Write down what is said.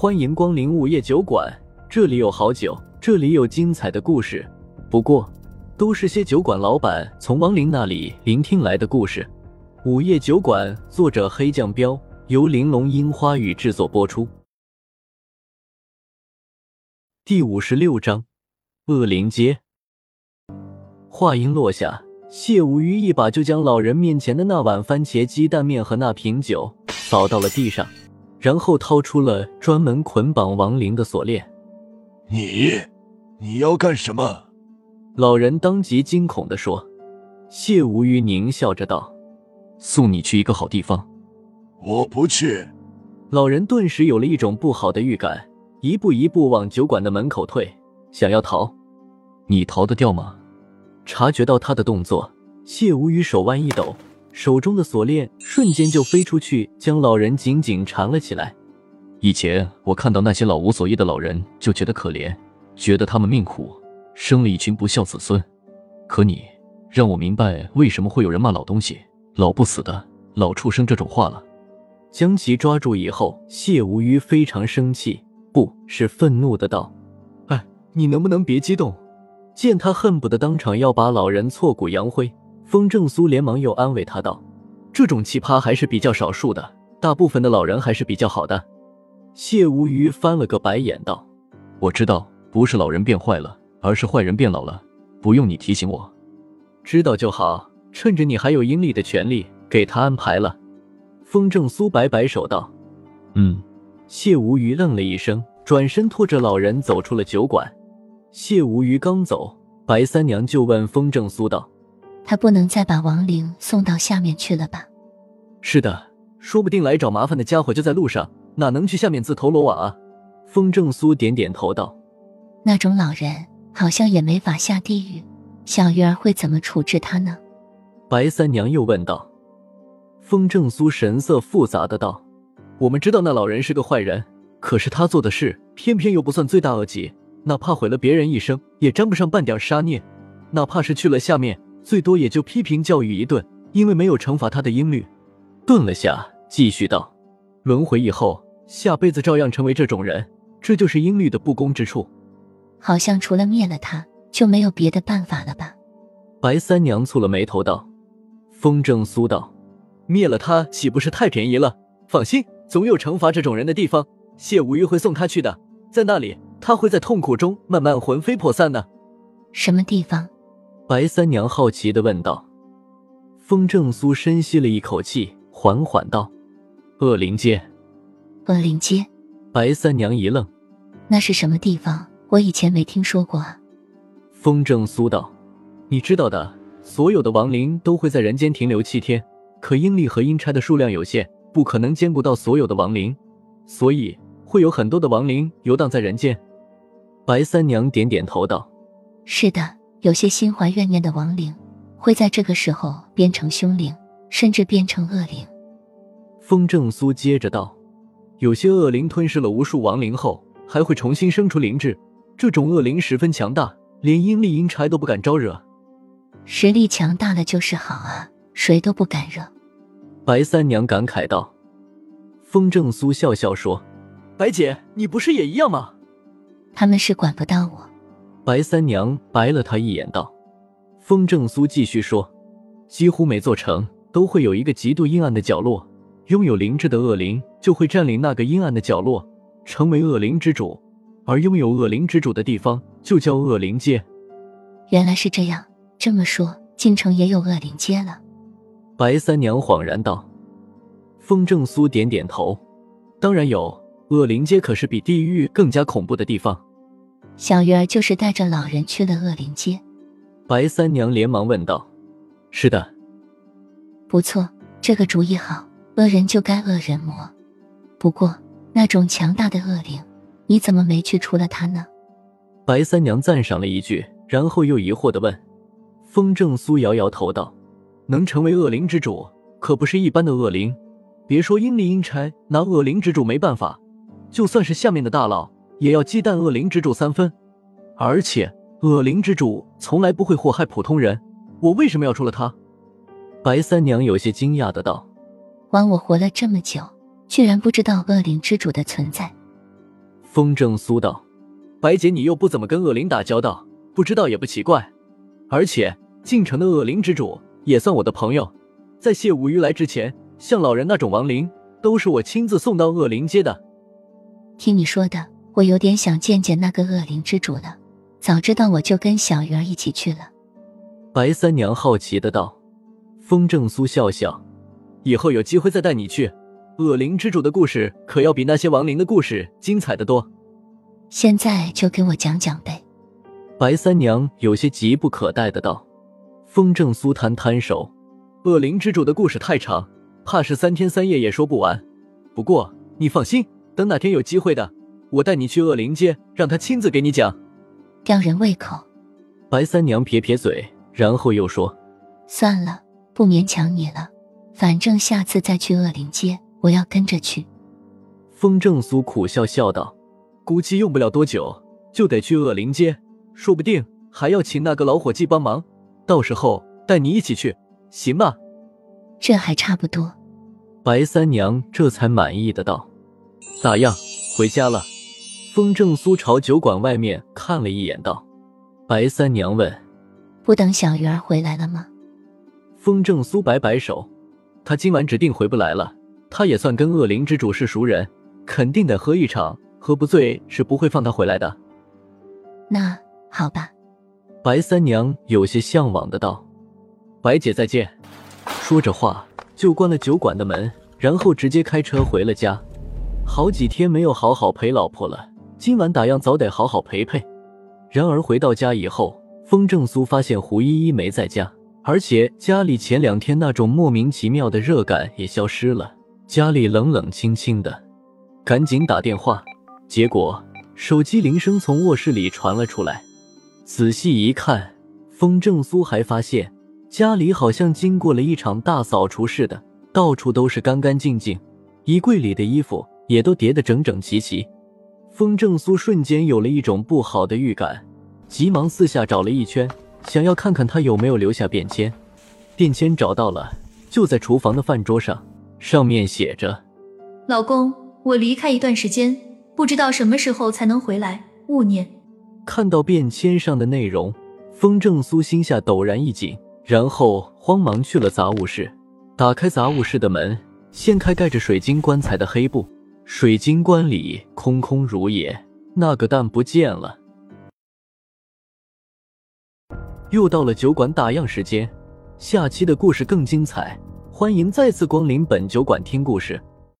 欢迎光临午夜酒馆，这里有好酒，这里有精彩的故事。不过，都是些酒馆老板从亡灵那里聆听来的故事。午夜酒馆，作者黑酱标，由玲珑樱花雨制作播出。第五十六章，恶灵街。话音落下，谢无虞一把就将老人面前的那碗番茄鸡蛋面和那瓶酒扫到了地上。然后掏出了专门捆绑亡灵的锁链。你，你要干什么？老人当即惊恐地说。谢无虞狞笑着道：“送你去一个好地方。”我不去。老人顿时有了一种不好的预感，一步一步往酒馆的门口退，想要逃。你逃得掉吗？察觉到他的动作，谢无虞手腕一抖。手中的锁链瞬间就飞出去，将老人紧紧缠了起来。以前我看到那些老无所依的老人，就觉得可怜，觉得他们命苦，生了一群不孝子孙。可你让我明白为什么会有人骂老东西“老不死的老畜生”这种话了。将其抓住以后，谢无虞非常生气，不是愤怒的道：“哎，你能不能别激动？”见他恨不得当场要把老人挫骨扬灰。风正苏连忙又安慰他道：“这种奇葩还是比较少数的，大部分的老人还是比较好的。”谢无虞翻了个白眼道：“我知道，不是老人变坏了，而是坏人变老了，不用你提醒我，知道就好。趁着你还有阴历的权利，给他安排了。”风正苏摆摆手道：“嗯。”谢无虞愣了一声，转身拖着老人走出了酒馆。谢无虞刚走，白三娘就问风正苏道。他不能再把亡灵送到下面去了吧？是的，说不定来找麻烦的家伙就在路上，哪能去下面自投罗网啊？风正苏点点头道：“那种老人好像也没法下地狱，小鱼儿会怎么处置他呢？”白三娘又问道。风正苏神色复杂的道：“我们知道那老人是个坏人，可是他做的事偏偏又不算罪大恶极，哪怕毁了别人一生，也沾不上半点杀孽，哪怕是去了下面。”最多也就批评教育一顿，因为没有惩罚他的音律。顿了下，继续道：“轮回以后，下辈子照样成为这种人，这就是音律的不公之处。好像除了灭了他，就没有别的办法了吧？”白三娘蹙了眉头道。风正苏道：“灭了他岂不是太便宜了？放心，总有惩罚这种人的地方。谢无虞会送他去的，在那里，他会在痛苦中慢慢魂飞魄散的。什么地方？”白三娘好奇的问道：“风正苏深吸了一口气，缓缓道：‘恶灵街。’恶灵街。”白三娘一愣：“那是什么地方？我以前没听说过啊。”风正苏道：“你知道的，所有的亡灵都会在人间停留七天，可阴历和阴差的数量有限，不可能兼顾到所有的亡灵，所以会有很多的亡灵游荡在人间。”白三娘点点头道：“是的。”有些心怀怨念的亡灵，会在这个时候变成凶灵，甚至变成恶灵。风正苏接着道：“有些恶灵吞噬了无数亡灵后，还会重新生出灵智。这种恶灵十分强大，连阴力阴差都不敢招惹。实力强大了就是好啊，谁都不敢惹。”白三娘感慨道。风正苏笑笑说：“白姐，你不是也一样吗？他们是管不到我。”白三娘白了他一眼，道：“风正苏继续说，几乎每座城都会有一个极度阴暗的角落，拥有灵智的恶灵就会占领那个阴暗的角落，成为恶灵之主。而拥有恶灵之主的地方就叫恶灵街。原来是这样，这么说，京城也有恶灵街了。”白三娘恍然道。风正苏点点头：“当然有，恶灵街可是比地狱更加恐怖的地方。”小鱼儿就是带着老人去了恶灵街，白三娘连忙问道：“是的，不错，这个主意好。恶人就该恶人磨，不过那种强大的恶灵，你怎么没去除了他呢？”白三娘赞赏了一句，然后又疑惑的问：“风正苏摇摇头道：能成为恶灵之主，可不是一般的恶灵。别说阴力阴差拿恶灵之主没办法，就算是下面的大佬。”也要忌惮恶灵之主三分，而且恶灵之主从来不会祸害普通人，我为什么要除了他？白三娘有些惊讶的道：“枉我活了这么久，居然不知道恶灵之主的存在。”风正苏道：“白姐，你又不怎么跟恶灵打交道，不知道也不奇怪。而且进城的恶灵之主也算我的朋友，在谢无鱼来之前，像老人那种亡灵，都是我亲自送到恶灵街的。听你说的，我有点想见见那个恶灵之主了。早知道我就跟小鱼儿一起去了。”白三娘好奇的道。风正苏笑笑：“以后有机会再带你去。恶灵之主的故事可要比那些亡灵的故事精彩的多。现在就给我讲讲呗。”白三娘有些急不可待的道。风正苏摊摊手：“恶灵之主的故事太长，怕是三天三夜也说不完。不过你放心，等哪天有机会的，我带你去恶灵街，让他亲自给你讲。”吊人胃口。白三娘撇撇嘴，然后又说：“算了。”不勉强你了，反正下次再去恶灵街，我要跟着去。风正苏苦笑笑道：“估计用不了多久就得去恶灵街，说不定还要请那个老伙计帮忙。到时候带你一起去，行吗？”这还差不多。白三娘这才满意的道：“咋样，回家了？”风正苏朝酒馆外面看了一眼，道：“白三娘问，不等小鱼儿回来了吗？”风正苏摆摆手，他今晚指定回不来了。他也算跟恶灵之主是熟人，肯定得喝一场，喝不醉是不会放他回来的。那好吧。白三娘有些向往的道：“白姐再见。”说着话就关了酒馆的门，然后直接开车回了家。好几天没有好好陪老婆了，今晚打烊早得好好陪陪。然而回到家以后，风正苏发现胡依依没在家。而且家里前两天那种莫名其妙的热感也消失了，家里冷冷清清的，赶紧打电话，结果手机铃声从卧室里传了出来。仔细一看，风正苏还发现家里好像经过了一场大扫除似的，到处都是干干净净，衣柜里的衣服也都叠得整整齐齐。风正苏瞬间有了一种不好的预感，急忙四下找了一圈。想要看看他有没有留下便签，便签找到了，就在厨房的饭桌上，上面写着：“老公，我离开一段时间，不知道什么时候才能回来，勿念。”看到便签上的内容，风正苏心下陡然一紧，然后慌忙去了杂物室，打开杂物室的门，掀开盖着水晶棺材的黑布，水晶棺里空空如也，那个蛋不见了。又到了酒馆打烊时间，下期的故事更精彩，欢迎再次光临本酒馆听故事。